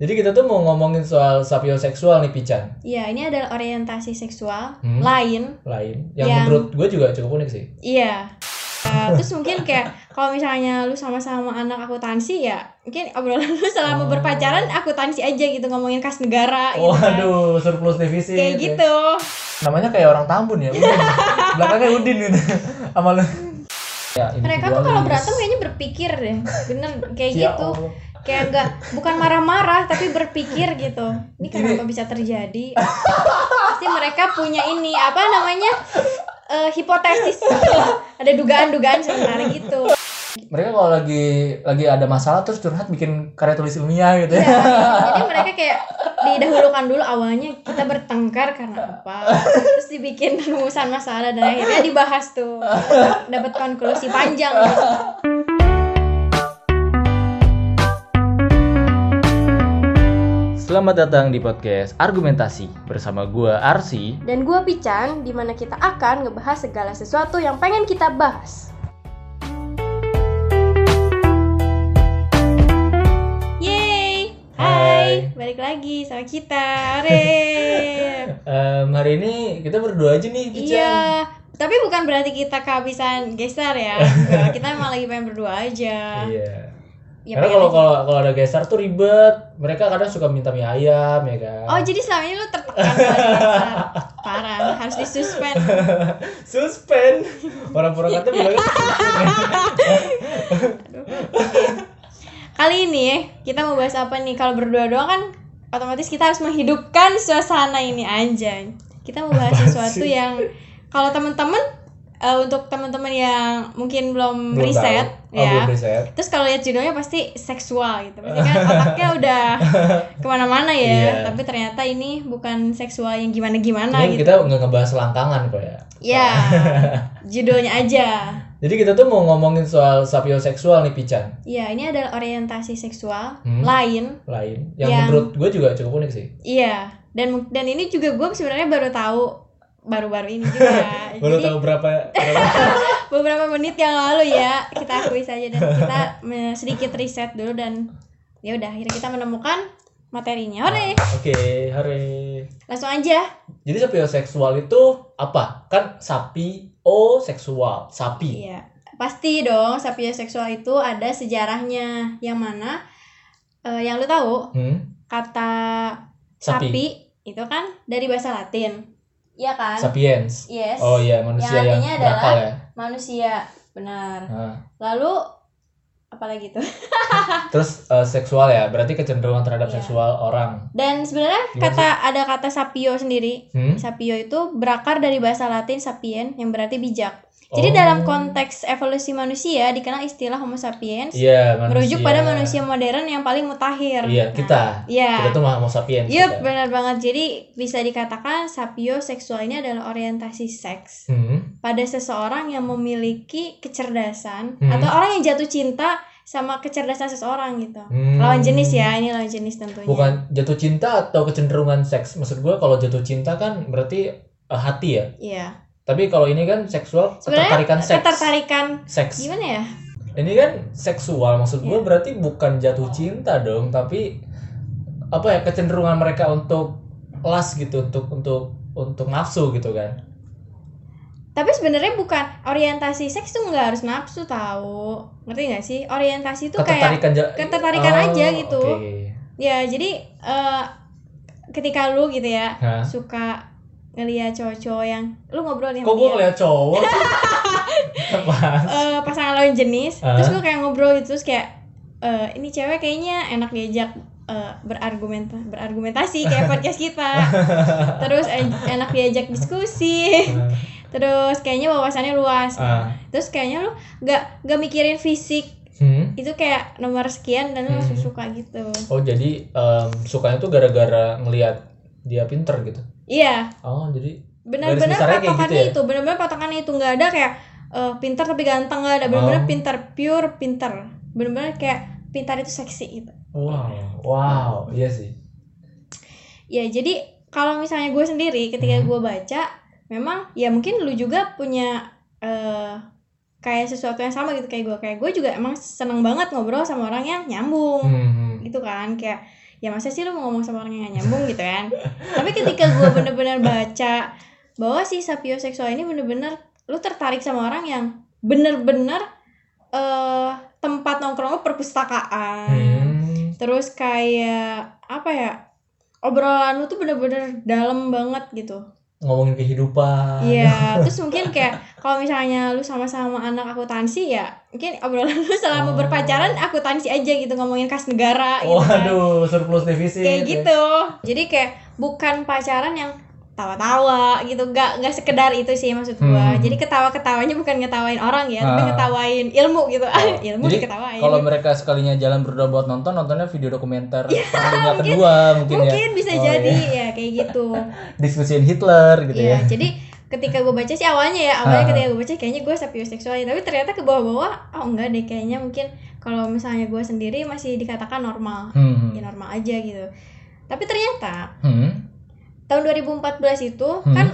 Jadi kita tuh mau ngomongin soal sapioseksual nih Pican Iya, ini adalah orientasi seksual Hmm. lain. lain yang Yang- menurut gue juga cukup unik sih. Iya. Eh, terus mungkin kayak kalau misalnya lu sama-sama anak akuntansi ya mungkin obrolan lu selama Oh. berpacaran akuntansi aja gitu ngomongin kas negara gitu kan. Waduh, surplus defisit. Kayak ya. gitu. Namanya kayak orang Tambun ya, Udin. Belakangnya Udin gitu. Sama lu. Ya, Mereka tuh kalau berantem kayaknya berpikir deh. Bener kayak Ya gitu. Allah. Kayak enggak bukan marah-marah tapi berpikir gitu. Ini kenapa bisa terjadi? Pasti mereka punya ini apa namanya? eh, hipotesis. Ada dugaan-dugaan sementara gitu. Mereka kalau lagi lagi ada masalah terus curhat bikin karya tulis ilmiah gitu Iya, ya. jadi mereka kayak didahulukan dulu awalnya kita bertengkar karena apa terus dibikin rumusan masalah dan akhirnya dibahas tuh dapat konklusi panjang gitu. Selamat datang di podcast Argumentasi bersama gua Arsi. dan gua Pican di mana kita akan ngebahas segala sesuatu yang pengen kita bahas Yeay Hai, Hai. balik lagi sama kita Re Em, hari ini kita berdua aja nih, Pican. Iya, tapi bukan berarti kita kehabisan geser ya. Kita emang lagi pengen berdua aja. Iya. Ya, Karena kalau kalau kalau ada geser tuh ribet. Mereka kadang suka minta mie ayam ya kan. Oh, jadi selama ini lu tertekan. Parah, harus disuspend. Suspend. Orang Purwakarta Aduh. Oke. Kali ini kita mau bahas apa nih? Kalau berdua doang kan otomatis kita harus menghidupkan suasana ini anjay. Kita mau bahas sesuatu yang kalau teman-teman eh, untuk teman-teman yang mungkin belum, belum riset tahu. Oh, ya. belum riset. Terus kalau lihat judulnya pasti seksual gitu. Pasti kan otaknya udah ke mana-mana ya. Iya. Tapi ternyata ini bukan seksual yang gimana-gimana Ini gitu. kita nggak ngebahas selangkangan kok ya. Ya, judulnya aja. Jadi kita tuh mau ngomongin soal sapioseksual nih Pican Iya, ini adalah orientasi seksual Hmm. lain. lain yang, Yang- menurut gue juga cukup unik sih. Iya. Dan dan ini juga gue sebenarnya baru tahu baru-baru ini juga. Baru Jadi tahu berapa, berapa beberapa menit yang lalu ya kita akui saja dan kita sedikit riset dulu dan ya udah akhirnya kita menemukan materinya. Hore, Oke, hari. langsung aja. Jadi sapioseksual itu apa? Kan sapi o seksual, sapi. Iya, pasti dong sapioseksual itu ada sejarahnya. Yang mana eh, yang lu tahu Hmm? kata Sapi. sapi, itu kan dari bahasa Latin. Iya kan? Sapiens. Yes. Oh iya, manusia Yang yang, artinya adalah- berakal ya. Manusia, benar. Nah, Lalu apalagi tuh? terus eh, seksual ya, berarti kecenderungan terhadap Iya. seksual orang. Dan sebenarnya Gimana kata ada kata sapio sendiri. Hmm? Sapio itu berakar dari bahasa Latin sapien yang berarti bijak. Jadi Oh. dalam konteks evolusi manusia dikenal istilah Homo sapiens Iya, manusia. merujuk pada manusia modern yang paling mutakhir. Iya, Nah, kita. Iya. Kita tuh Homo sapiens. Yup, kita. benar banget. Jadi bisa dikatakan sapioseksual ini adalah orientasi seks Hmm? pada seseorang yang memiliki kecerdasan Hmm. atau orang yang jatuh cinta sama kecerdasan seseorang gitu. Hmm. Lawan jenis ya, ini lawan jenis tentunya. Bukan jatuh cinta atau kecenderungan seks. Maksud gue kalau jatuh cinta kan berarti eh, hati ya. Iya. Tapi kalau ini kan seksual Sebenarnya ketertarikan seks. ketertarikan Seks. gimana ya? Ini kan seksual. Maksud gue Iya. berarti bukan jatuh cinta dong, tapi apa ya kecenderungan mereka untuk las gitu, untuk untuk untuk nafsu gitu kan. Tapi sebenarnya bukan orientasi seks tuh nggak harus nafsu tahu. Ngerti nggak sih? Orientasi itu kayak Ketertarikan ja- ketertarikan Oh, aja gitu. oke. ya jadi eh, ketika lu gitu ya Hah? suka ngeliat cowok-cowok yang lu ngobrol nih Kok gue ngeliat cowok? Eh, pasangan lawan jenis Ah. terus gue kayak ngobrol gitu terus kayak eh, ini cewek kayaknya enak diajak eh, berargument berargumentasi kayak podcast kita terus enak diajak diskusi terus kayaknya wawasannya luas Ah. terus kayaknya lu gak gak mikirin fisik Hmm? itu kayak nomor sekian dan lu langsung Hmm. suka gitu Oh jadi em, sukanya tuh gara-gara ngelihat dia pinter gitu. iya Oh jadi benar-benar kayak patokannya gitu ya? itu benar-benar patokannya itu nggak ada kayak eh, pintar tapi ganteng nggak ada benar-benar Oh. pintar pure pintar benar-benar kayak pintar itu seksi gitu wow, wow, iya sih. ya jadi kalau misalnya gue sendiri ketika Hmm. gue baca memang ya mungkin lu juga punya eh kayak sesuatu yang sama gitu kayak gue kayak gue juga emang seneng banget ngobrol sama orang yang nyambung Hmm. gitu kan kayak ya masa sih lu mau ngomong sama orang yang gak nyambung gitu kan? Tapi ketika gue bener-bener baca bahwa si sapioseksual ini bener-bener lu tertarik sama orang yang bener-bener eh tempat nongkrong perpustakaan. Hmm. terus kayak apa ya obrolan lu tuh bener-bener dalam banget gitu Ngomongin kehidupan. Iya, terus mungkin kayak kalau misalnya lu sama-sama anak akuntansi ya, mungkin obrolan lu selama Oh. berpacaran akuntansi aja gitu ngomongin kas negara gitu kan. Waduh, surplus defisit. Kayak gitu. Jadi kayak bukan pacaran yang tawa-tawa gitu, nggak nggak sekedar itu sih maksud gua. Hmm. Jadi ketawa-ketawanya bukan ngetawain orang ya, tapi Ah. ngetawain ilmu gitu. Oh, ilmu jadi diketawain. Kalau mereka sekalinya jalan berdua buat nonton, nontonnya video dokumenter Perang Dunia kedua mungkin, mungkin ya. bisa Oh, jadi iya. ya kayak gitu. Diskusiin Hitler gitu Iya, ya. jadi ketika gue baca sih awalnya ya, awalnya Ah. ketika gue baca kayaknya gue sapioseksual ya, tapi ternyata ke bawah-bawah, oh enggak deh kayaknya mungkin kalau misalnya gue sendiri masih dikatakan normal, Hmm. ya normal aja gitu. Tapi ternyata Hmm. Tahun 2014 itu Hmm. kan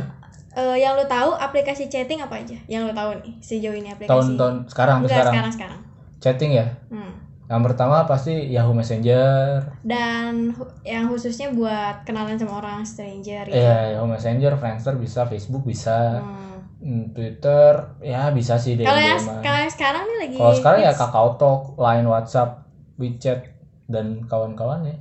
eh, yang lo tahu aplikasi chatting apa aja? Yang lo tahu nih sejauh ini aplikasi? Tahun-tahun sekarang Enggak, sekarang. sekarang sekarang. Chatting ya. Hmm. Yang pertama pasti Yahoo Messenger. Dan yang khususnya buat kenalan sama orang stranger gitu. Iya, Yahoo Messenger, Friendster bisa, Facebook bisa, Hmm. Hmm, Twitter ya bisa sih deh. Kalau yang kalau sekarang nih lagi Kalau sekarang ya. Kakao Talk, Line, WhatsApp, WeChat dan kawan-kawannya.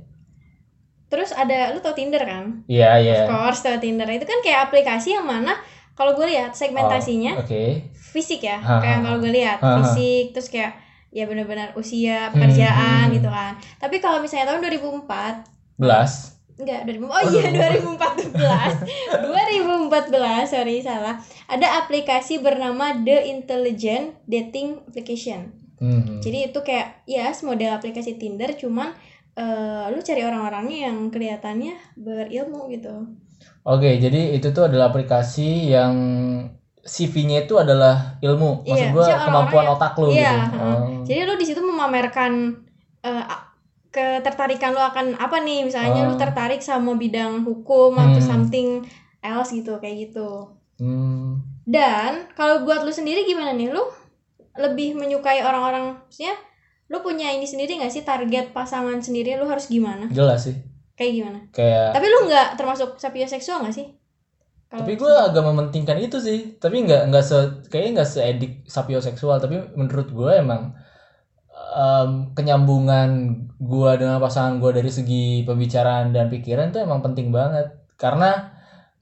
Terus ada lu tau Tinder kan? Iya, iya. Of course tau Tinder itu kan kayak aplikasi yang mana kalau gue lihat segmentasinya Oh, Oke. fisik ya, Ha, kayak kalau gue lihat Ha, ha. fisik terus kayak ya benar-benar usia pekerjaan hmm. gitu kan. Tapi kalau misalnya tahun 2004 Belas. enggak 2000 oh iya 2014 2014 sorry salah ada aplikasi bernama The Intelligent Dating Application Hmm. jadi itu kayak ya model aplikasi Tinder cuman eh, lu cari orang-orangnya yang kelihatannya berilmu gitu Oke, jadi itu tuh adalah aplikasi yang CV-nya itu adalah ilmu. Maksud gua maksudnya kemampuan orang-orang otak lu Iya, gitu. Oh. Jadi lu di situ memamerkan eh, a- ketertarikan lu akan apa nih? Misalnya lu Oh. tertarik sama bidang hukum atau Hmm. something else gitu, kayak gitu. Hmm. Dan kalau buat lu sendiri gimana nih? Lu lebih menyukai orang-orang maksudnya lu punya ini sendiri nggak sih target pasangan sendiri lu harus gimana? Jelas sih. Kayak gimana? Kayak Tapi lu nggak termasuk sapioseksual nggak sih? Kalau tapi gue agak mementingkan itu sih. Tapi nggak nggak se kayaknya nggak seedik sapioseksual. Tapi menurut gue emang em, kenyambungan gue dengan pasangan gue dari segi pembicaraan dan pikiran tuh emang penting banget. Karena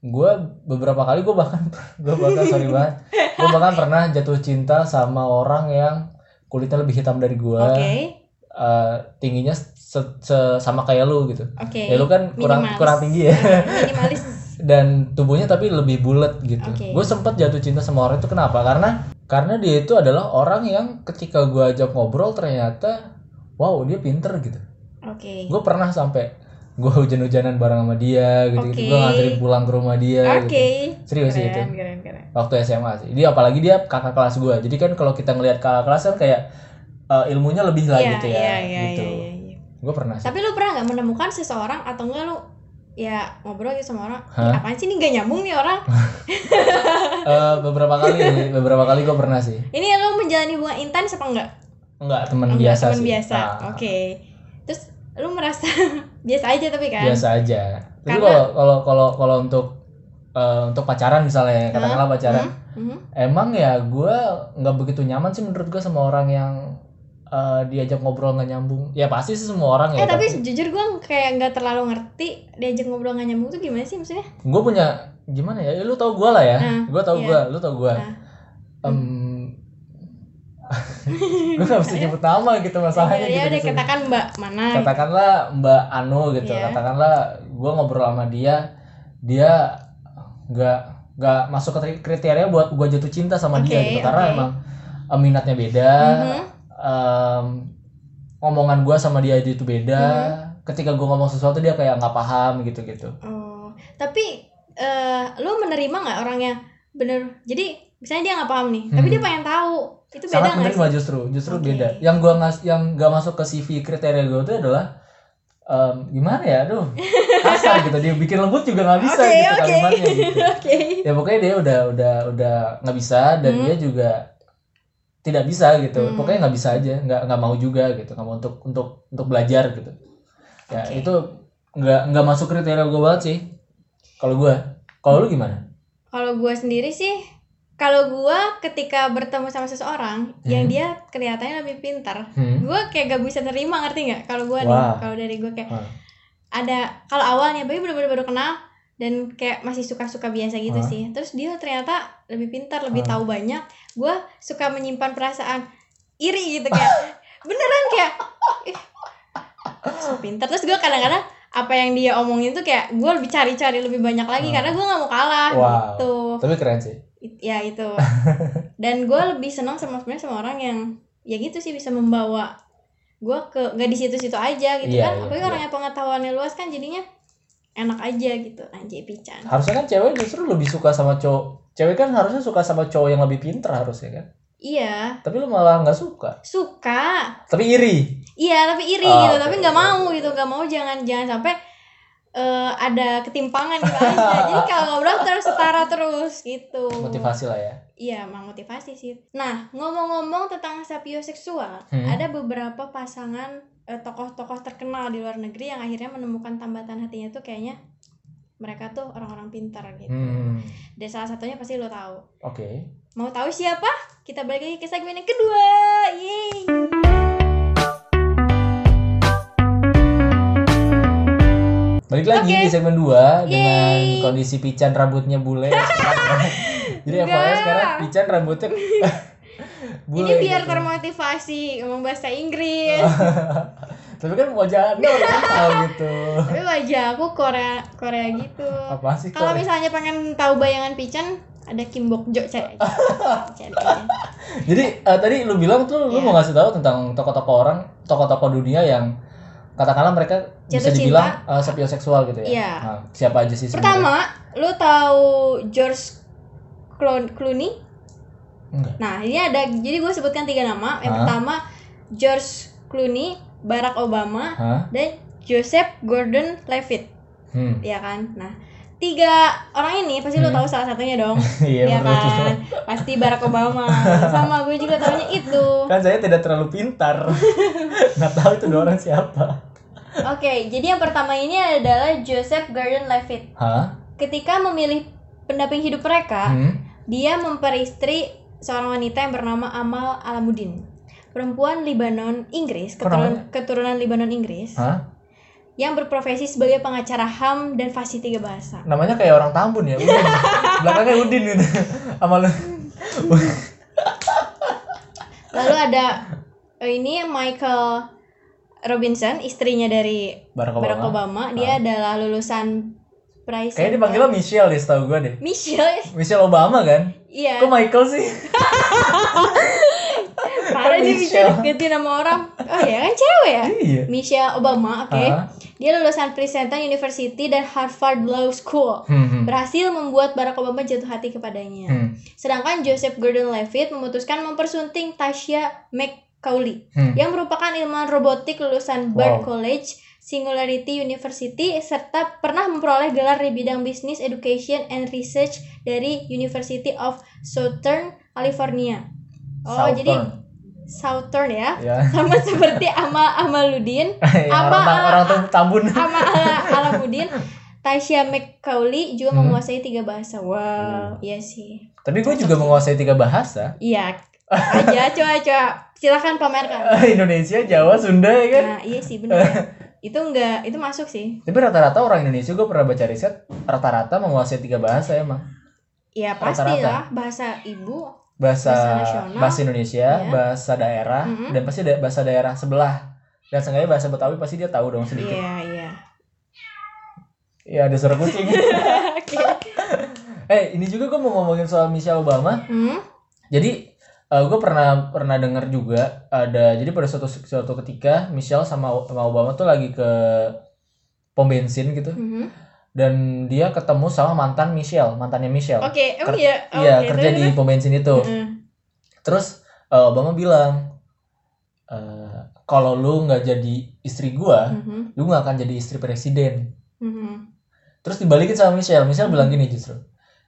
gue beberapa kali gue bahkan gue bahkan sorry banget gue bahkan pernah jatuh cinta sama orang yang kulitnya lebih hitam dari gue Oke, eh, tingginya se- se- sama kayak lu gitu oke. ya lu kan kurang Minimalis. kurang tinggi ya Minimalis. dan tubuhnya tapi lebih bulat gitu Oke. gue sempat jatuh cinta sama orang itu kenapa karena karena dia itu adalah orang yang ketika gue ajak ngobrol ternyata wow dia pinter gitu Oke. gue pernah sampai gue hujan-hujanan bareng sama dia gitu, gitu. Oke. gue nganterin pulang ke rumah dia Oke. gitu serius sih itu Keren, keren, keren. waktu SMA sih dia apalagi dia kakak kelas gue jadi kan kalau kita ngelihat kakak kelas kan kayak eh, ilmunya lebih lah Iya, gitu ya iya, iya, gitu iya, iya. gue pernah sih Tapi lu pernah nggak menemukan seseorang atau enggak lu ya ngobrol gitu sama orang, Hah? "Ih, apaan sih ini gak nyambung nih orang? Eh, beberapa kali beberapa kali gue pernah sih Ini lu menjalani hubungan intens apa enggak? enggak teman biasa teman sih biasa. Ah, Oke. Terus lu merasa biasa aja tapi kan? biasa aja tapi kalau kalau kalau kalau untuk eh, untuk pacaran misalnya katakanlah pacaran Mhm. emang ya gue nggak begitu nyaman sih menurut gue sama orang yang eh, diajak ngobrol nggak nyambung ya pasti sih semua orang ya Eh tapi jujur gue kayak nggak terlalu ngerti diajak ngobrol nggak nyambung tuh gimana sih maksudnya? gue punya gimana ya lu tau gue lah ya Nah, gue tau iya. gue lu tau gue Nah. Gue gak bisa nyebut nama gitu masalahnya ya gitu udah katakan mbak mana? katakanlah Mbak Anu gitu Iya. katakanlah gue ngobrol sama dia dia nggak nggak masuk ke kriteria buat gue jatuh cinta sama dia Oke, gitu karena oke. emang eh, minatnya beda Mhm. em, omongan gue sama dia itu beda Mhm. ketika gue ngomong sesuatu dia kayak nggak paham gitu gitu Oh, tapi eh lu menerima nggak orang yang bener? Jadi misalnya dia nggak paham nih, tapi Hmm. dia pengen tahu. Itu beda sangat menerima justru justru Oke. beda yang gue ngas yang gak masuk ke CV kriteria gue itu adalah em, gimana ya aduh kasar gitu dia bikin lembut juga nggak bisa Oke, gitu oke. kalimatnya gitu Oke. ya pokoknya dia udah udah udah nggak bisa dan Hmm. dia juga tidak bisa gitu Hmm. pokoknya nggak bisa aja nggak nggak mau juga gitu nggak mau untuk untuk untuk belajar gitu ya Oke. itu nggak nggak masuk kriteria gue banget sih kalau gue kalau lu gimana Kalau gue sendiri sih, kalau gue ketika bertemu sama seseorang yang Hmm. dia kelihatannya lebih pintar, hmm? gue kayak gak bisa nerima ngerti nggak? Kalau gue nih, kalau dari gue kayak Ah. ada kalau awalnya bayi bener-bener baru kenal dan kayak masih suka-suka biasa gitu Ah. sih. Terus dia ternyata lebih pintar, lebih Ah. tahu banyak. Gue suka menyimpan perasaan iri gitu kayak beneran kayak ih, pintar. Terus gue kadang-kadang apa yang dia omongin tuh kayak gue lebih cari-cari lebih banyak lagi Ah. karena gue nggak mau kalah Wow. gitu. tapi keren sih ya itu. Dan gue lebih senang sama sebenarnya sama orang yang ya gitu sih bisa membawa gue ke nggak di situ-situ aja gitu Iya, kan. iya, apalagi orang yang pengetahuannya luas kan jadinya enak aja gitu. Anjay pican. Harusnya kan cewek justru lebih suka sama cowok. Cewek kan harusnya suka sama cowok yang lebih pinter harusnya kan. Iya. Tapi lu malah nggak suka. Suka. Tapi iri. Iya tapi iri Oh, gitu. oke, tapi nggak mau gitu nggak mau. Jangan jangan sampai eh, ada ketimpangan gitu aja jadi kalau ngobrol terus setara terus gitu motivasi lah ya Iya, emang motivasi sih. Nah, ngomong-ngomong tentang sapioseksual, Hmm. ada beberapa pasangan eh, tokoh-tokoh terkenal di luar negeri yang akhirnya menemukan tambatan hatinya tuh kayaknya mereka tuh orang-orang pintar gitu. hmm. Dan salah satunya pasti lo tahu. oke Mau tahu siapa? Kita balik lagi ke segmen yang kedua. Yeay. Balik lagi Oke. di segmen 2 dengan kondisi pican rambutnya bule jadi. FYI sekarang pican rambutnya bule Ini biar gitu. termotivasi ngomong bahasa Inggris. tapi kan wajah anda oriental gitu Tapi wajah aku Korea Korea gitu. apa sih Kalau misalnya pengen tahu bayangan Pican, ada Kim Bok Jo cari. Cari aja. Jadi eh, tadi lu bilang tuh lu Iya. mau ngasih tahu tentang tokoh-tokoh orang, tokoh-tokoh dunia yang katakanlah mereka bisa Jatuh dibilang uh, sapioseksual gitu ya. Iya. Nah, siapa aja sih sebenarnya? Pertama, lu tahu George Clo- Clooney? Enggak. Nah, ini ada jadi gue sebutkan tiga nama. Yang Hah? pertama George Clooney, Barack Obama, Hah? dan Joseph Gordon-Levitt, Hmm. ya kan? Nah, tiga orang ini pasti Hmm. tahu salah satunya dong. Iya ya kan? Pasti Barack Obama. Sama gue juga tahunya itu. Kan saya tidak terlalu pintar. Nggak tahu itu dua orang siapa. Oke, jadi yang pertama ini adalah Joseph Gordon-Levitt. Hah? Ketika memilih pendamping hidup mereka, Hmm? Dia memperistri seorang wanita yang bernama Amal Alamuddin. Perempuan Libanon Inggris, Apa keturunan, Libanon Inggris, Hah? Yang berprofesi sebagai pengacara HAM dan fasih tiga bahasa. Namanya kayak orang Tambun ya, Udin. Belakangnya Udin gitu. Sama lu. Lalu ada eh, ini Michael Robinson, istrinya dari Barack Obama. Barack Obama. Dia adalah lulusan Price. Kayaknya dipanggilnya Michelle deh, setahu gue deh. Michelle. Michelle Obama kan? Iya. Kok Michael sih? Parah dia Michelle? ganti nama orang. Oh ya kan cewek ya? Iya. Michelle Obama, oke. Hah? Dia lulusan Princeton University dan Harvard Law School. Hmm, hmm. Berhasil membuat Barack Obama jatuh hati kepadanya. Hmm. Sedangkan Joseph Gordon-Levitt memutuskan mempersunting Tasha McCauley Hmm. yang merupakan ilmuwan robotik lulusan Bard Wow. College, Singularity University serta pernah memperoleh gelar di bidang Business Education and Research dari University of Southern California. Oh, Southern. jadi Southern ya. Ya. Sama seperti Amal Amaluddin, Ya, Apa- orang, orang tuh tambun. Ama Ala- Alamuddin, Tasha McCauley juga Hmm. menguasai tiga bahasa. Wow, iya sih. Tapi gue juga menguasai tiga bahasa. Iya. Aja coba coba silakan pamerkan. Indonesia, Jawa, Sunda ya kan. Nah, iya sih benar. itu enggak, itu masuk sih. Tapi rata-rata orang Indonesia gue pernah baca riset rata-rata menguasai tiga bahasa emang. Ya pastilah bahasa ibu. Bahasa Bahasa bahasa. Indonesia, Iya. bahasa daerah, Mhm. dan pasti da- bahasa daerah sebelah. Dan seenggaknya bahasa Betawi pasti dia tahu dong sedikit. Iya, iya. Iya, ada suara kucing. Oke. eh, ini juga gue mau ngomongin soal Michelle Obama. Hmm? Jadi gue pernah pernah dengar juga ada jadi pada suatu suatu ketika Michelle sama, sama Obama tuh lagi ke pom bensin gitu Mhm. Dan dia ketemu sama mantan Michelle mantannya Michelle Oke, emang Ker- iya. Oh, iya oke, kerja terus, di pom bensin itu Heeh. terus eh, Obama bilang eh, kalau lu nggak jadi istri gua Mhm. lu nggak akan jadi istri presiden Mhm. terus dibalikin sama Michelle Michelle bilang gini justru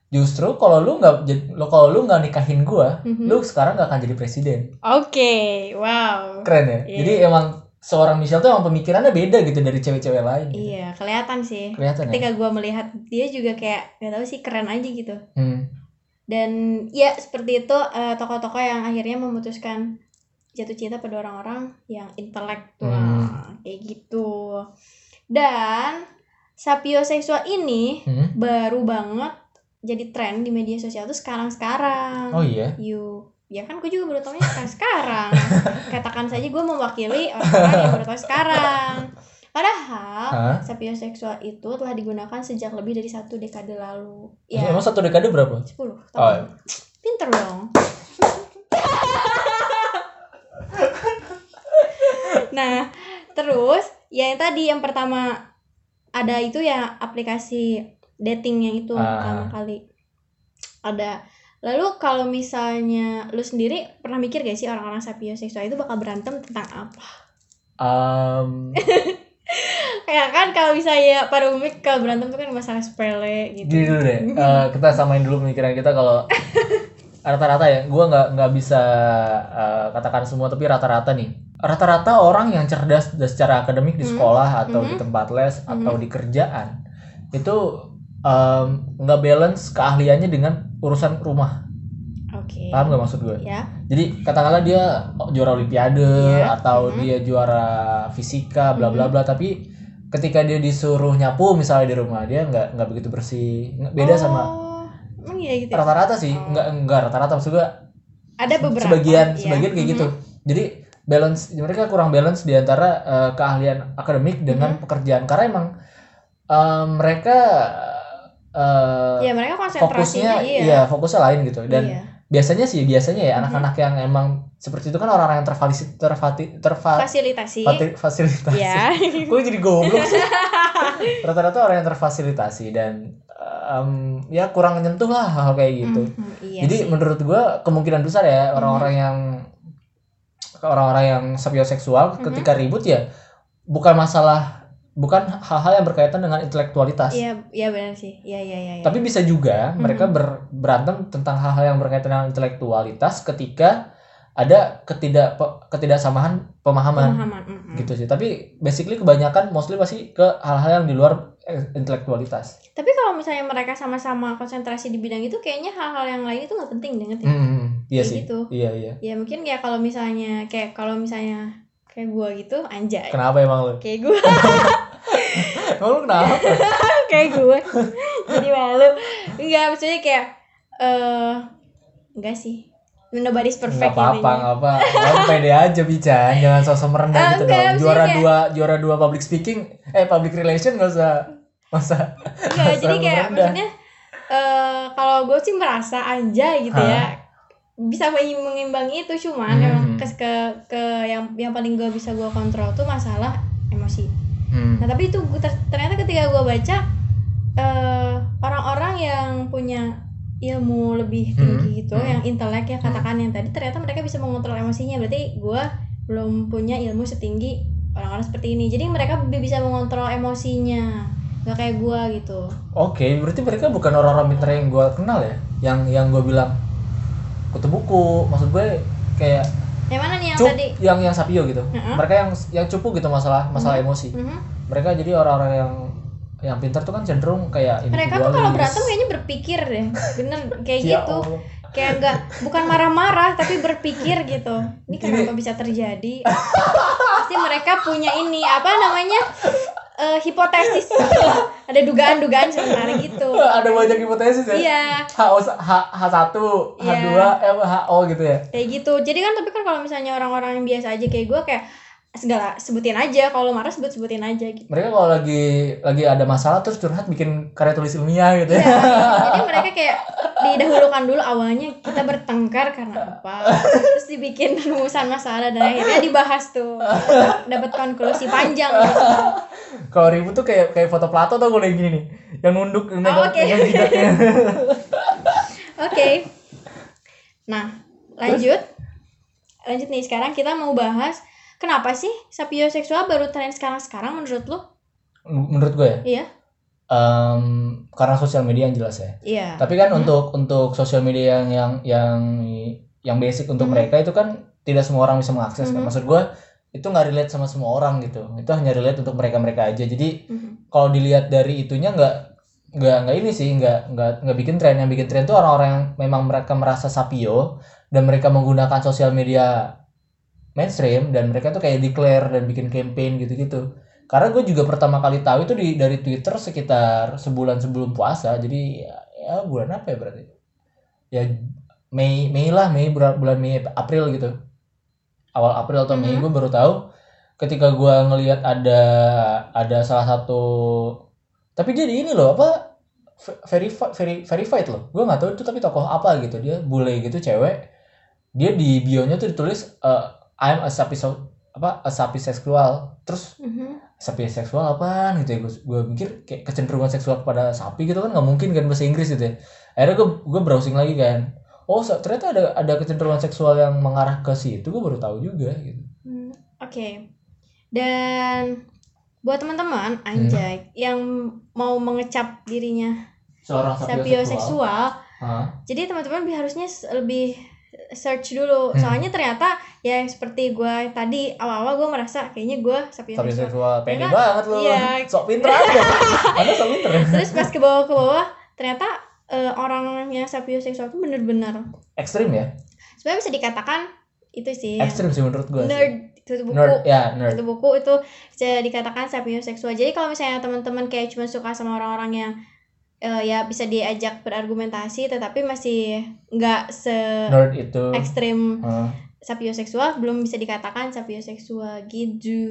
justru kalau lu nggak lo kalau lu nggak nikahin gua Mhm. lu sekarang nggak akan jadi presiden Oke, wow. keren ya Iya. jadi emang seorang Michelle tuh emang pemikirannya beda gitu dari cewek-cewek lain. gitu. Iya, kelihatan sih. Kelihatan ya. Ketika gua melihat dia juga kayak gak tahu sih keren aja gitu. Hmm. Dan ya seperti itu eh, tokoh-tokoh yang akhirnya memutuskan jatuh cinta pada orang-orang yang intelektual Hmm. kayak gitu. Dan sapioseksual ini Hmm. baru banget jadi tren di media sosial tuh sekarang-sekarang. Oh iya. Yuk, ya kan gue juga baru tahunya sekarang sekarang. Katakan saja gue mewakili orang-orang yang baru tahu sekarang. Padahal Hah? sapioseksual itu telah digunakan sejak lebih dari satu dekade lalu. Ya. Emang satu dekade berapa? 10 Oh, tahun. Pinter dong. nah, terus ya yang tadi yang pertama ada itu ya aplikasi dating yang itu Ah. pertama kali ada. Lalu kalau misalnya lu sendiri pernah mikir gak sih orang-orang sapioseksual itu bakal berantem tentang apa? Um, Kayak kan kalau misalnya pada umumnya kalau berantem tuh kan masalah sepele gitu. gini dulu deh. Eh, kita samain dulu pemikiran kita kalau rata-rata ya. Gua nggak nggak bisa eh, katakan semua tapi rata-rata nih. Rata-rata orang yang cerdas da- secara akademik di Hmm. sekolah atau di Mhm. tempat les atau di kerjaan itu nggak balance keahliannya dengan urusan rumah. Oke. Paham nggak maksud gue? Ya. Jadi katakanlah dia juara olimpiade Iya. atau Mhm. dia juara fisika bla bla bla tapi ketika dia disuruh nyapu misalnya di rumah dia nggak nggak begitu bersih beda sama Oh, emang iya gitu. ya? rata-rata sih Oh. nggak nggak rata-rata maksud gue Ada beberapa. sebagian iya. sebagian kayak gitu Mhm. jadi balance mereka kurang balance di antara eh, keahlian akademik dengan Mhm. pekerjaan karena emang eh, mereka eh, Iya mereka fokusnya iya. iya fokusnya lain gitu dan Iya. biasanya sih biasanya ya anak-anak yang emang seperti itu kan orang-orang yang terfasilitasi terfati, terfa, fasilitasi. fati- fasilitasi Ya. gue jadi goblok sih rata-rata orang yang terfasilitasi dan em, ya kurang nyentuh lah hal kayak gitu Mhm, iya jadi sih. Menurut gue kemungkinan besar ya orang-orang yang orang-orang yang sapioseksual Mhm. ketika ribut ya bukan masalah bukan hal-hal yang berkaitan dengan intelektualitas Iya, iya benar sih. Iya, iya, iya. iya. tapi bisa juga mereka ber- berantem tentang hal-hal yang berkaitan dengan intelektualitas ketika ada ketidak ketidaksamaan pemahaman pemahaman. mhm. gitu sih. Tapi basically kebanyakan mostly pasti ke hal-hal yang di luar intelektualitas. Tapi kalau misalnya mereka sama-sama konsentrasi di bidang itu, kayaknya hal-hal yang lain itu nggak penting banget ya. Hmm, iya Kayak sih. gitu. Iya iya. Ya mungkin ya kalau misalnya kayak kalau misalnya kayak gua gitu, anjay. Kenapa emang lu? Kayak gua, Emang lu kenapa? kayak gua. Jadi malu. Enggak, maksudnya kayak eh enggak sih. Nobody's perfect Enggak apa-apa, enggak apa. Kamu pede aja bicara, jangan sosok merendah Ah, gitu enggak, dong. Juara kayak- dua, juara dua public speaking, eh public relation nggak usah, nggak usah. Enggak, nggak jadi kayak merendah. maksudnya eh kalau gue sih merasa aja gitu ya bisa mengimbangi itu cuman Hmm. emang ke, ke ke yang yang paling gue bisa gue kontrol tuh masalah emosi. Hmm. Nah tapi itu ternyata ketika gue baca eh orang-orang yang punya ilmu lebih tinggi Hmm. gitu, Hmm. yang intelek ya katakan yang tadi ternyata mereka bisa mengontrol emosinya. Berarti gue belum punya ilmu setinggi orang-orang seperti ini. Jadi mereka bisa mengontrol emosinya, nggak kayak gue gitu. Oke, berarti mereka bukan orang-orang pintar yang gue kenal ya? Yang yang gue bilang kutu buku, maksud gue kayak Yang mana nih yang cup, tadi? yang yang sapio gitu. Heeh. Mereka yang yang cupu gitu masalah masalah emosi. Mhm. Mereka jadi orang-orang yang yang pintar tuh kan cenderung kayak Mereka tuh kalau berantem kayaknya berpikir deh, bener kayak Ya gitu. Allah. Kayak enggak bukan marah-marah tapi berpikir gitu. Ini kenapa bisa terjadi? Pasti mereka punya ini apa namanya? Eh, hipotesis ada dugaan-dugaan sementara gitu ada banyak hipotesis ya. iya H H H1, Iya. H2, eh HO gitu ya. kayak gitu jadi kan tapi kan kalau misalnya orang-orang yang biasa aja kayak gue kayak segala sebutin aja kalau marah sebut sebutin aja gitu Mereka kalau lagi lagi ada masalah terus curhat bikin karya tulis ilmiah gitu Iya, ya. jadi mereka kayak didahulukan dulu awalnya kita bertengkar karena apa, terus dibikin rumusan masalah dan akhirnya dibahas tuh, dapat konklusi panjang. Gitu. Kalau ribut tuh kayak kayak foto Plato tau gue gini nih. Yang nunduk Oh, oke. megang jidatnya. Oke, nah lanjut, lanjut nih sekarang kita mau bahas kenapa sih sapioseksual baru tren sekarang-sekarang menurut lu? Menurut gue ya. Iya, em, karena sosial media yang jelas ya. iya. Tapi kan Mhm. untuk untuk sosial media yang yang yang yang basic untuk Mhm. mereka itu kan tidak semua orang bisa mengakses kan. Mhm. Maksud gue itu nggak relate sama semua orang gitu itu hanya relate untuk mereka mereka aja jadi Mhm. kalau dilihat dari itunya nggak nggak nggak ini sih nggak nggak nggak bikin tren yang bikin tren tuh orang-orang yang memang mereka merasa sapio dan mereka menggunakan sosial media mainstream dan mereka tuh kayak declare dan bikin campaign gitu-gitu. Karena gue juga pertama kali tahu itu di dari Twitter sekitar sebulan sebelum puasa jadi ya, ya bulan apa ya berarti? Ya Mei Mei lah Mei bulan bulan Mei April gitu. Awal April atau Mei Mhm. gue baru tahu ketika gue ngelihat ada ada salah satu tapi dia di ini loh apa verified verified loh. Gue nggak tahu itu tapi tokoh apa gitu dia bule gitu cewek. Dia di bionya tuh ditulis eh, I'm a sapi so- apa a sapi seksual. Terus Mhm. sapi seksual apaan gitu ya? Gue gue mikir kayak kecenderungan seksual kepada sapi gitu kan nggak mungkin kan bahasa Inggris gitu ya. Akhirnya gue gue browsing lagi kan. Oh so- ternyata ada ada kecenderungan seksual yang mengarah ke situ gue baru tahu juga gitu. Hmm, Oke. Dan buat teman-teman anjay yang mau mengecap dirinya seorang sapioseksual, Hah? jadi teman-teman harusnya lebih search dulu. Hmm. Soalnya ternyata ya seperti gue tadi awal-awal gue merasa kayaknya gue sapioseksual. seksual pede Ternyata- banget lu iya. sok pinter aja anda sok pinter Terus pas ke bawah ke bawah ternyata eh, orang yang sapioseksual itu bener-bener ekstrim ya sebenarnya bisa dikatakan itu sih ekstrim sih menurut gue nerd itu buku nerd ya nerd itu buku itu bisa dikatakan sapioseksual. Jadi kalau misalnya teman-teman kayak cuma suka sama orang-orang yang eh, ya bisa diajak berargumentasi tetapi masih nggak se nerd itu ekstrim Hah. sapioseksual belum bisa dikatakan sapioseksual gitu.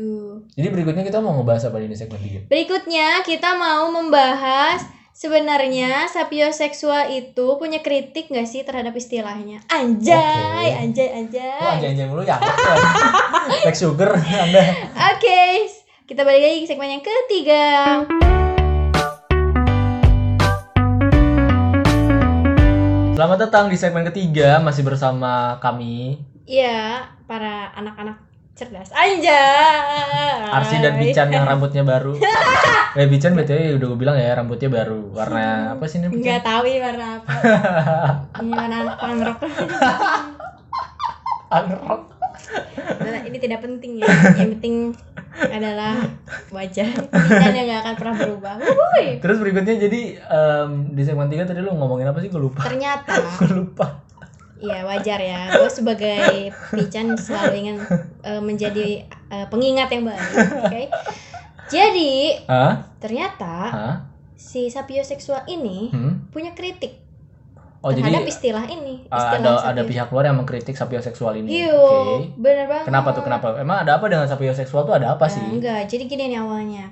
jadi berikutnya kita mau ngebahas apa di segmen 3 Berikutnya kita mau membahas sebenarnya sapioseksual itu punya kritik nggak sih terhadap istilahnya? Anjay, Oke. anjay, Wah, anjay. anjay-anjay mulu ya Black sugar anda Oke, kita balik lagi ke segmen yang ketiga. Selamat datang di segmen ketiga masih bersama kami Iya, para anak-anak cerdas. Anjay. Arsi dan Bican yang rambutnya baru. eh Bican btw udah gue bilang ya rambutnya baru. Warna apa sih ini? Enggak tahu ini warna apa. ini warna punk rock. Unrock. Udah, ini tidak penting ya. Yang penting adalah wajah Bican yang gak akan pernah berubah. Wuih. Terus berikutnya jadi em, di segmen 3 tadi lu ngomongin apa sih gue lupa. Ternyata, Gue lupa. iya wajar ya. Gue sebagai Bican selalu ingin eh, menjadi eh, pengingat yang baik. Oke. Jadi Hah? ternyata Hah? si sapioseksual ini Hmm? punya kritik Oh terhadap jadi istilah ini. uh, Istilah ada ada sapio- pihak luar yang mengkritik sapioseksual ini. Iya, Oke. bener banget. Kenapa tuh? Kenapa? Emang ada apa dengan sapioseksual tuh ada apa Nah, sih? enggak, jadi gini nih awalnya.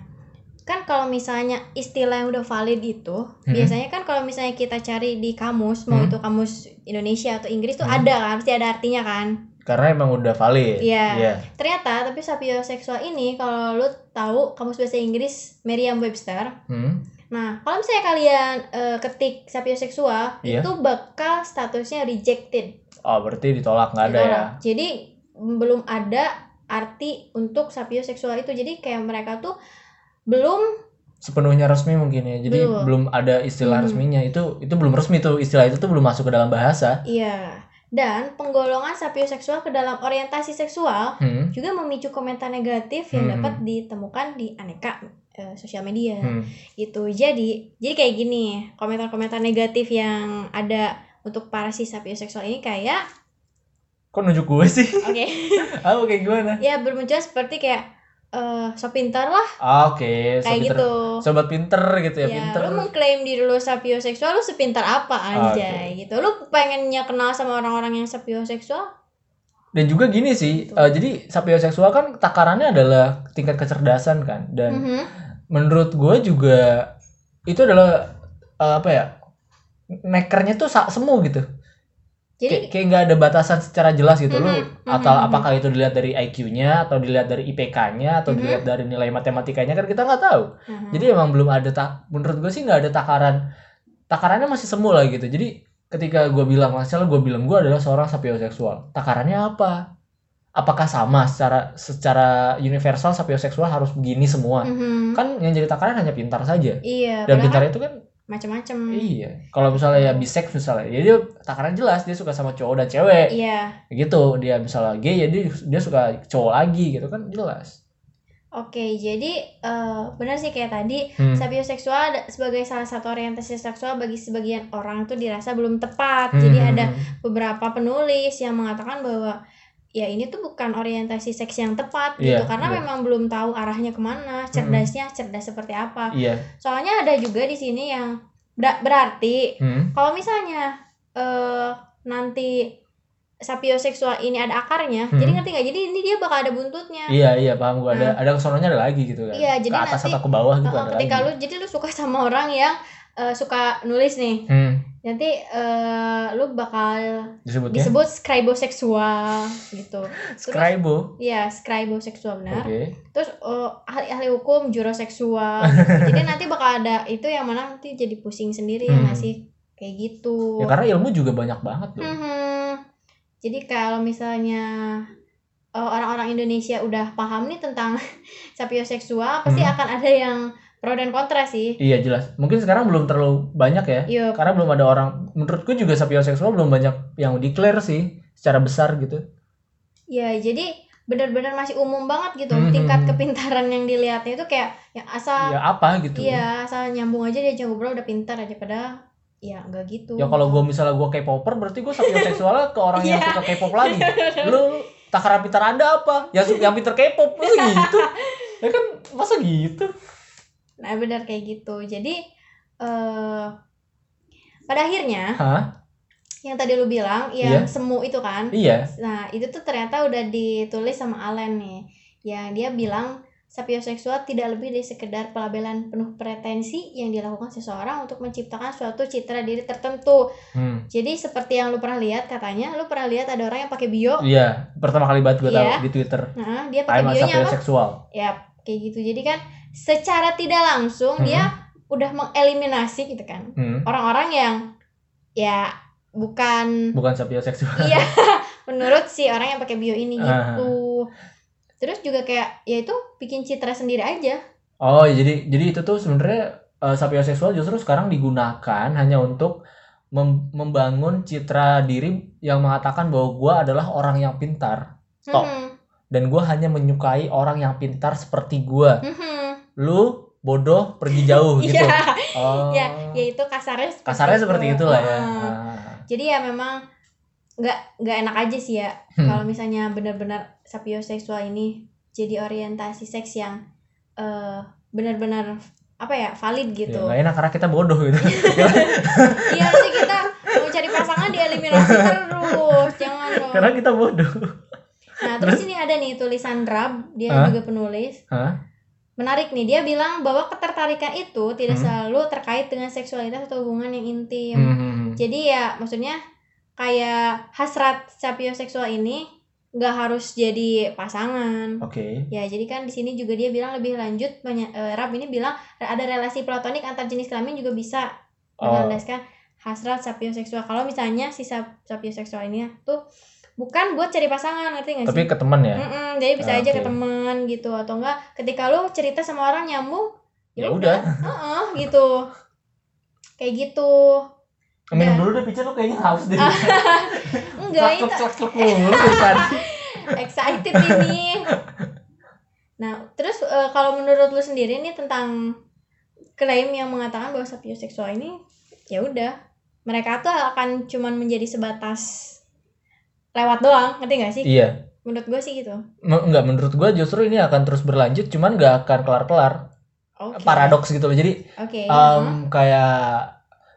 Kan kalau misalnya istilah yang udah valid itu, Hmm. biasanya kan kalau misalnya kita cari di kamus, mau Hmm. itu kamus Indonesia atau Inggris tuh Hmm. ada kan, pasti ada artinya kan. Karena emang udah valid. Iya. Ternyata tapi sapioseksual ini kalau lu tahu kamus bahasa Inggris Merriam-Webster. Hmm? Nah, kalau misalnya kalian eh, ketik sapioseksual, Iya. itu bakal statusnya rejected. Oh berarti ditolak nggak ada ya? Jadi belum ada arti untuk sapioseksual itu. Jadi kayak mereka tuh belum Sepenuhnya resmi mungkin ya. Jadi Belum. belum, ada istilah Hmm. resminya. Itu itu belum resmi tuh istilah itu tuh belum masuk ke dalam bahasa. iya. Dan penggolongan sapioseksual ke dalam orientasi seksual Hmm. juga memicu komentar negatif yang Hmm. dapat ditemukan di aneka eh, sosial media. Hmm. Gitu. Jadi, jadi kayak gini, komentar-komentar negatif yang ada untuk para si sapioseksual ini kayak Kok nunjuk gue sih? oke. Ah kayak gimana? ya bermunculan seperti kayak eh so pintar lah Ah, Oke, so kayak pinter- gitu. Sobat pinter gitu ya, ya, pinter. lu mengklaim diri lu sapioseksual lu sepintar apa anjay gitu lu pengennya kenal sama orang-orang yang sapioseksual Dan juga gini sih, Gitu. eh, jadi sapioseksual kan takarannya adalah tingkat kecerdasan kan. Dan Mhm. Menurut gue juga itu adalah eh, apa ya? Nekernya tuh sa- semu gitu. jadi Kayak kayak nggak ada batasan secara jelas gitu. Lu Mhm, atau mhm, apakah itu dilihat dari IQ-nya atau dilihat dari IPK-nya atau Mhm. dilihat dari nilai matematikanya kan kita nggak tahu. Mhm. Jadi emang belum ada tak menurut gue sih nggak ada takaran takarannya masih semu lah gitu. Jadi ketika gue bilang misalnya gue bilang gue adalah seorang sapioseksual, takarannya apa? Apakah sama secara secara universal sapioseksual harus begini semua? Mhm. Kan yang jadi takaran hanya pintar saja. iya Dan pintar itu kan macam-macam iya kalau misalnya ya bisex misalnya ya dia takaran jelas dia suka sama cowok dan cewek iya gitu dia misalnya gay ya dia, dia suka cowok lagi gitu kan jelas Oke, jadi eh, benar sih kayak tadi Hmm. sapioseksual sebagai salah satu orientasi seksual bagi sebagian orang itu dirasa belum tepat. Hmm, Jadi hmm, ada hmm. beberapa penulis yang mengatakan bahwa ya ini tuh bukan orientasi seks yang tepat gitu Iya, karena iya. memang belum tahu arahnya ke mana, cerdasnya cerdas seperti apa. iya Soalnya ada juga di sini yang ber- berarti Hmm. kalau misalnya eh nanti sapioseksual ini ada akarnya, Hmm. jadi ngerti nggak? Jadi ini dia bakal ada buntutnya. iya iya paham gua ada ada kesononya ada lagi gitu kan Iya, jadi ke atas nanti- atau ke bawah gitu Uh, ada ketika lagi lu jadi lu suka sama orang yang uh, suka nulis nih hmm. Nanti uh, lu bakal disebutnya disebut scriboseksual gitu scribo Iya, scriboseksual benar. oke Terus uh, ahli-ahli hukum juroseksual. gitu. Jadi nanti bakal ada itu yang mana nanti jadi pusing sendiri ya Hmm. nggak sih? Kayak gitu. ya karena ilmu juga banyak banget tuh Mhm. Jadi kalau misalnya uh, orang-orang Indonesia udah paham nih tentang sapioseksual, pasti Hmm. akan ada yang pro dan kontra sih. iya jelas mungkin sekarang belum terlalu banyak ya Yup. karena belum ada orang menurutku juga sapioseksual belum banyak yang declare sih secara besar gitu Ya, jadi benar-benar masih umum banget gitu. Hmm. Tingkat kepintaran yang dilihatnya itu kayak yang asal ya apa gitu iya, asal nyambung aja dia jago ngobrol udah pintar aja padahal ya enggak gitu. ya kalau gue misalnya gue K-popper berarti gue sapioseksualnya ke orang yang Iya. suka K-pop lagi lu takaran pintar anda apa yang yang pintar K-pop masa gitu ya kan masa gitu Nah, benar kayak gitu. Jadi eh pada akhirnya hah yang tadi lu bilang yang Iya. semu itu kan. iya Nah, itu tuh ternyata udah ditulis sama Allen nih. Yang dia bilang sapioseksual tidak lebih dari sekedar pelabelan penuh pretensi yang dilakukan seseorang untuk menciptakan suatu citra diri tertentu. hmm. Jadi seperti yang lu pernah lihat katanya, lu pernah lihat ada orang yang pakai bio. iya pertama kali banget gue tahu Iya. di Twitter Nah, dia pakai I'm a bionya apa? sapioseksual Ya, kayak gitu. Jadi kan secara tidak langsung Mhm. dia udah mengeliminasi gitu kan hmm. orang-orang yang ya bukan bukan sapioseksual iya menurut si orang yang pakai bio ini Ah. gitu. Terus juga kayak ya itu bikin citra sendiri aja. oh jadi jadi itu tuh sebenarnya eh, sapioseksual justru sekarang digunakan hanya untuk mem- membangun citra diri yang mengatakan bahwa gue adalah orang yang pintar stop Mhm, dan gue hanya menyukai orang yang pintar seperti gue mhm. Lu bodoh pergi jauh gitu Iya, oh ya, ya itu kasarnya seperti kasarnya seperti itu. itulah ya Ah. Jadi ya memang nggak nggak enak aja sih ya Hmm. kalau misalnya benar-benar sapioseksual ini jadi orientasi seks yang eh, benar-benar apa ya valid gitu. ya nggak enak karena kita bodoh gitu Iya nanti kita mau cari pasangan dieliminasi terus, jangan dong. karena kita bodoh Nah terus ini ada nih tulisan Rab, dia Hah? juga penulis. Hah? Menarik nih, dia bilang bahwa ketertarikan itu tidak Hmm. selalu terkait dengan seksualitas atau hubungan yang intim. Hmm, hmm, hmm. Jadi ya maksudnya kayak hasrat sapioseksual ini nggak harus jadi pasangan. oke Ya jadi kan di sini juga dia bilang lebih lanjut banyak eh, Rab ini bilang ada relasi platonik antar jenis kelamin juga bisa Oh. melandaskan hasrat sapioseksual. Kalau misalnya si sap- sapioseksual ini tuh bukan buat cari pasangan ngerti nggak sih? tapi ke teman ya? Mm-mm, jadi bisa Ah, aja oke. ke teman gitu atau enggak ketika lu cerita sama orang nyambung ya udah. Heeh, gitu. Kayak gitu. Minum Udah. dulu deh pica lu kayaknya haus deh. Enggak itu mulu excited ini. Nah terus eh, kalau menurut lu sendiri nih tentang klaim yang mengatakan bahwa sapioseksual ini ya udah. Mereka tuh akan cuman menjadi sebatas lewat doang ngerti gak sih? Iya. Menurut gue sih gitu. M- enggak menurut gua justru ini akan terus berlanjut cuman nggak akan kelar kelar oke. Paradoks gitu loh. Jadi oke em, heeh. kayak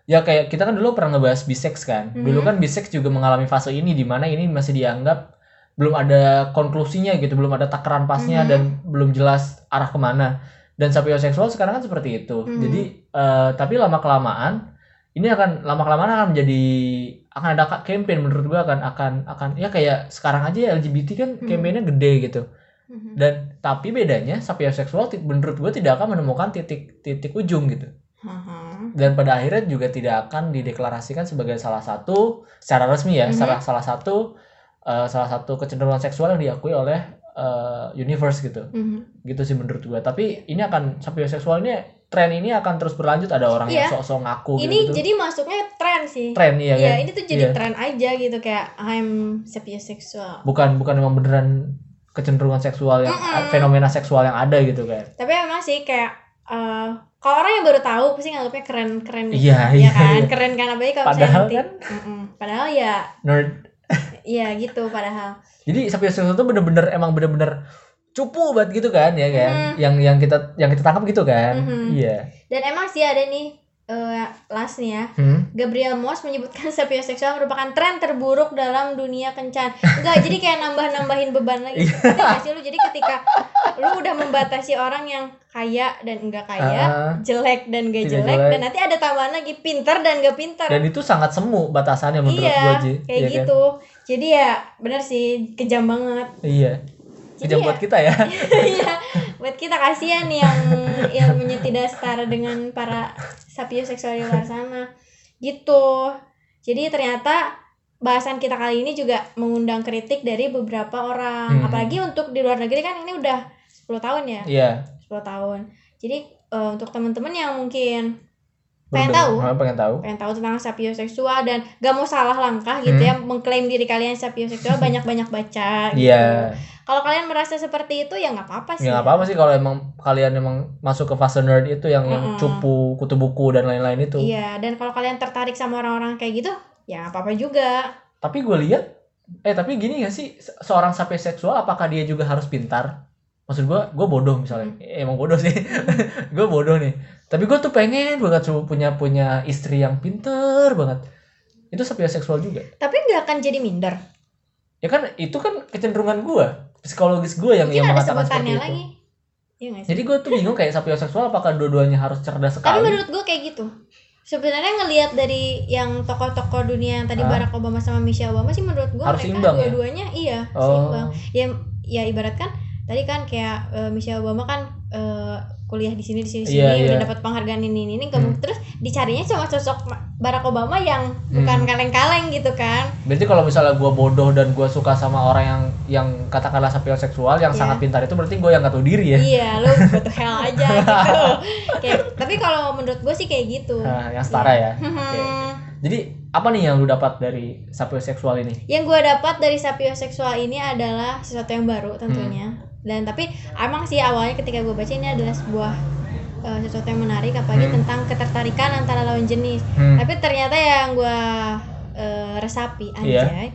ya kayak kita kan dulu pernah ngebahas bisex kan. Mhm. dulu kan bisex juga mengalami fase ini di mana ini masih dianggap belum ada konklusinya gitu belum ada takaran pasnya Mhm. dan belum jelas arah ke mana. Dan sapioseksual sekarang kan seperti itu. Mhm. jadi eh, tapi lama kelamaan ini akan lama kelamaan akan menjadi akan ada campaign menurut gua akan akan akan ya kayak sekarang aja ya LGBT kan Mhm. campaignnya gede gitu Mhm. dan tapi bedanya sapioseksual ti- menurut gue tidak akan menemukan titik titik ujung gitu Haha. dan pada akhirnya juga tidak akan dideklarasikan sebagai salah satu secara resmi ya Mhm. salah salah satu eh, salah satu kecenderungan seksual yang diakui oleh eh, universe gitu Mhm. gitu sih menurut gue tapi ini akan sapioseksual ini tren ini akan terus berlanjut ada orang yang Iya. sok-sok ngaku ini gitu, jadi masuknya tren sih tren iya Iya, kan ini tuh jadi Iya. tren aja gitu kayak I'm sapiosexual. bukan bukan memang beneran kecenderungan seksual yang Mm-mm. fenomena seksual yang ada gitu kan Tapi emang sih kayak eh, kalau orang yang baru tahu pasti nganggapnya keren-keren gitu. Iya, ya iya, kan? iya. Keren kan apalagi kalau Padahal nanti- kan- Mm-mm. padahal ya nerd iya gitu padahal. jadi sapiosexual itu bener-bener emang bener-bener cupu banget gitu kan ya kan Mhm. yang yang kita yang kita tangkap gitu kan Mhm. iya Dan emang sih ada nih eh, last nih ya. Hmm? Gabriel Moss menyebutkan sapiosexual merupakan tren terburuk dalam dunia kencan. Enggak, jadi kayak nambah-nambahin beban lagi. Iya. Nggak sih lu jadi ketika lu udah membatasi orang yang kaya dan enggak kaya, Ah. jelek dan gak Tidak jelek, jelek. dan nanti ada tambahan lagi pinter dan gak pinter. dan itu sangat semu batasannya menurut iya, gua Ji kayak Iya kan? gitu. Jadi ya bener sih kejam banget. iya Jadi ya- buat kita ya Iya, buat kita kasihan yang ilmunya tidak setara dengan para sapioseksual di luar sana. Gitu. Jadi ternyata bahasan kita kali ini juga mengundang kritik dari beberapa orang. Hmm. Apalagi untuk di luar negeri kan ini udah 10 tahun ya, iya 10 tahun. Jadi eh, untuk teman-teman yang mungkin Pengen tahu? Ah, pengen tahu pengen tahu tentang sapioseksual dan gak mau salah langkah gitu Hmm. ya mengklaim diri kalian sapioseksual banyak-banyak baca gitu. iya Kalau kalian merasa seperti itu ya nggak apa-apa sih. ya nggak apa-apa sih kalau emang kalian emang masuk ke fase nerd itu yang yang Mm-mm. cupu kutu buku dan lain-lain itu Iya, dan kalau kalian tertarik sama orang-orang kayak gitu, ya apa-apa juga. tapi gue lihat eh tapi gini gak sih se- seorang sapiosexual apakah dia juga harus pintar maksud gue gue bodoh misalnya Hmm. Emang bodoh sih gue bodoh nih tapi gue tuh pengen banget punya punya istri yang pinter banget itu sapiosexual juga Tapi nggak akan jadi minder. ya kan itu kan kecenderungan gue psikologis gue yang Mungkin yang mengatakan seperti itu lagi. Sih? jadi gue tuh bingung kayak sapiosexual apakah dua-duanya harus cerdas Tapi sekali menurut gue kayak gitu. Sebenarnya ngelihat dari yang tokoh-tokoh dunia yang tadi Hah? Barack Obama sama Michelle Obama sih menurut gue mereka ya? dua-duanya iya oh seimbang. Ya ya ibarat kan tadi kan kayak eh, Michelle Obama kan eh, kuliah di sini di sini di sini Iya, udah iya. dapat penghargaan ini ini, ini Hmm. terus dicarinya sama sosok Barack Obama yang bukan Hmm. kaleng-kaleng gitu kan. berarti kalau misalnya gue bodoh dan gue suka sama orang yang yang katakanlah sapiosexual yang Iya. sangat pintar itu berarti gue yang gak tahu diri ya Iya, lu go to hell aja gitu. kayak tapi kalau menurut gue sih kayak gitu. Nah, yang setara ya. Hmm. Oke. Jadi apa nih yang lu dapat dari sapiosexual ini? Yang gue dapat dari sapioseksual ini adalah sesuatu yang baru tentunya. Hmm. Dan tapi emang sih awalnya ketika gue baca ini adalah sebuah eh, sesuatu yang menarik apalagi Hmm. tentang ketertarikan antara lawan jenis. Hmm. Tapi ternyata yang gue eh, resapi Iya. anjay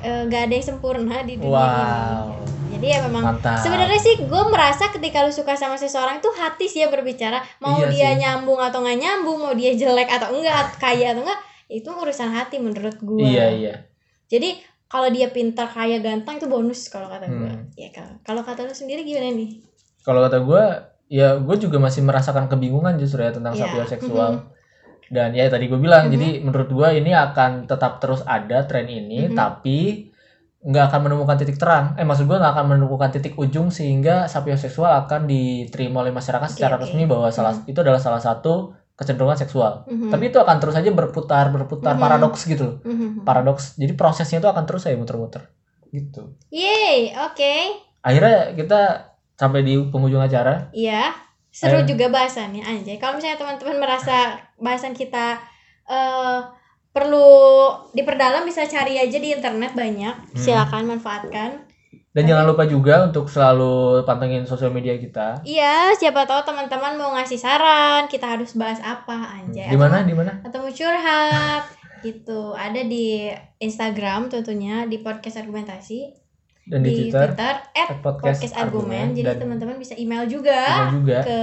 eh, nggak ada yang sempurna di dunia Wow. ini. Jadi ya memang. Sebenarnya sih gue merasa ketika lu suka sama seseorang tuh hati sih ya berbicara mau Iya dia sih. nyambung atau nggak nyambung, mau dia jelek atau enggak, kaya atau enggak, itu urusan hati menurut gue. Iya iya. Jadi kalau dia pintar, kaya, ganteng itu bonus kalau kata gue. Hmm. Ya kalau kalau kata lu sendiri gimana nih? Kalau kata gue, ya gue juga masih merasakan kebingungan justru ya tentang Iya. sapiosexual. Dan ya tadi gue bilang, Mhm. jadi menurut gue ini akan tetap terus ada tren ini, Mhm. tapi nggak akan menemukan titik terang. Eh maksud gue nggak akan menemukan titik ujung sehingga sapiosexual akan diterima oleh masyarakat Oke, secara oke. resmi bahwa salah itu adalah salah satu kecenderungan seksual. Mhm. Tapi itu akan terus aja berputar berputar Mhm. paradoks gitu loh. Mhm. Paradoks. Jadi prosesnya itu akan terus saya muter-muter. Gitu. Yeay, oke. Akhirnya kita sampai di penghujung acara. Iya, seru juga bahasannya anjay. Kalau misalnya teman-teman merasa bahasan kita eh perlu diperdalam bisa cari aja di internet banyak. Hmm. Silakan manfaatkan. Dan jangan lupa juga untuk selalu pantengin sosial media kita. Iya, siapa tahu teman-teman mau ngasih saran, kita harus bahas apa anjay. Di mana? Di mana? Atau, mau curhat gitu. Ada di Instagram tentunya di podcast argumentasi, Dan di, di Twitter, Twitter at podcast, podcast argumen. Jadi teman-teman bisa email juga email juga ke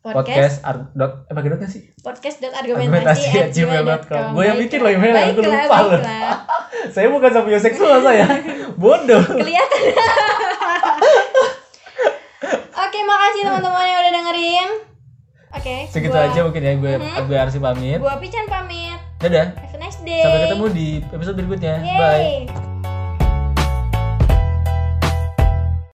podcast podcast ar, dot eh pakai dotnya sih? Podcast.argumentasi at gmail.com gue yang bikin loh email aku lupa loh. saya bukan sapioseksual saya bodoh. Kelihatan. Oke makasih teman-teman yang udah dengerin. Oke segitu gua- aja mungkin ya gue Mhm. gue Arsi pamit. Gua Pican pamit. Dadah. Have a nice day. Sampai ketemu di episode berikutnya. Yeay. bye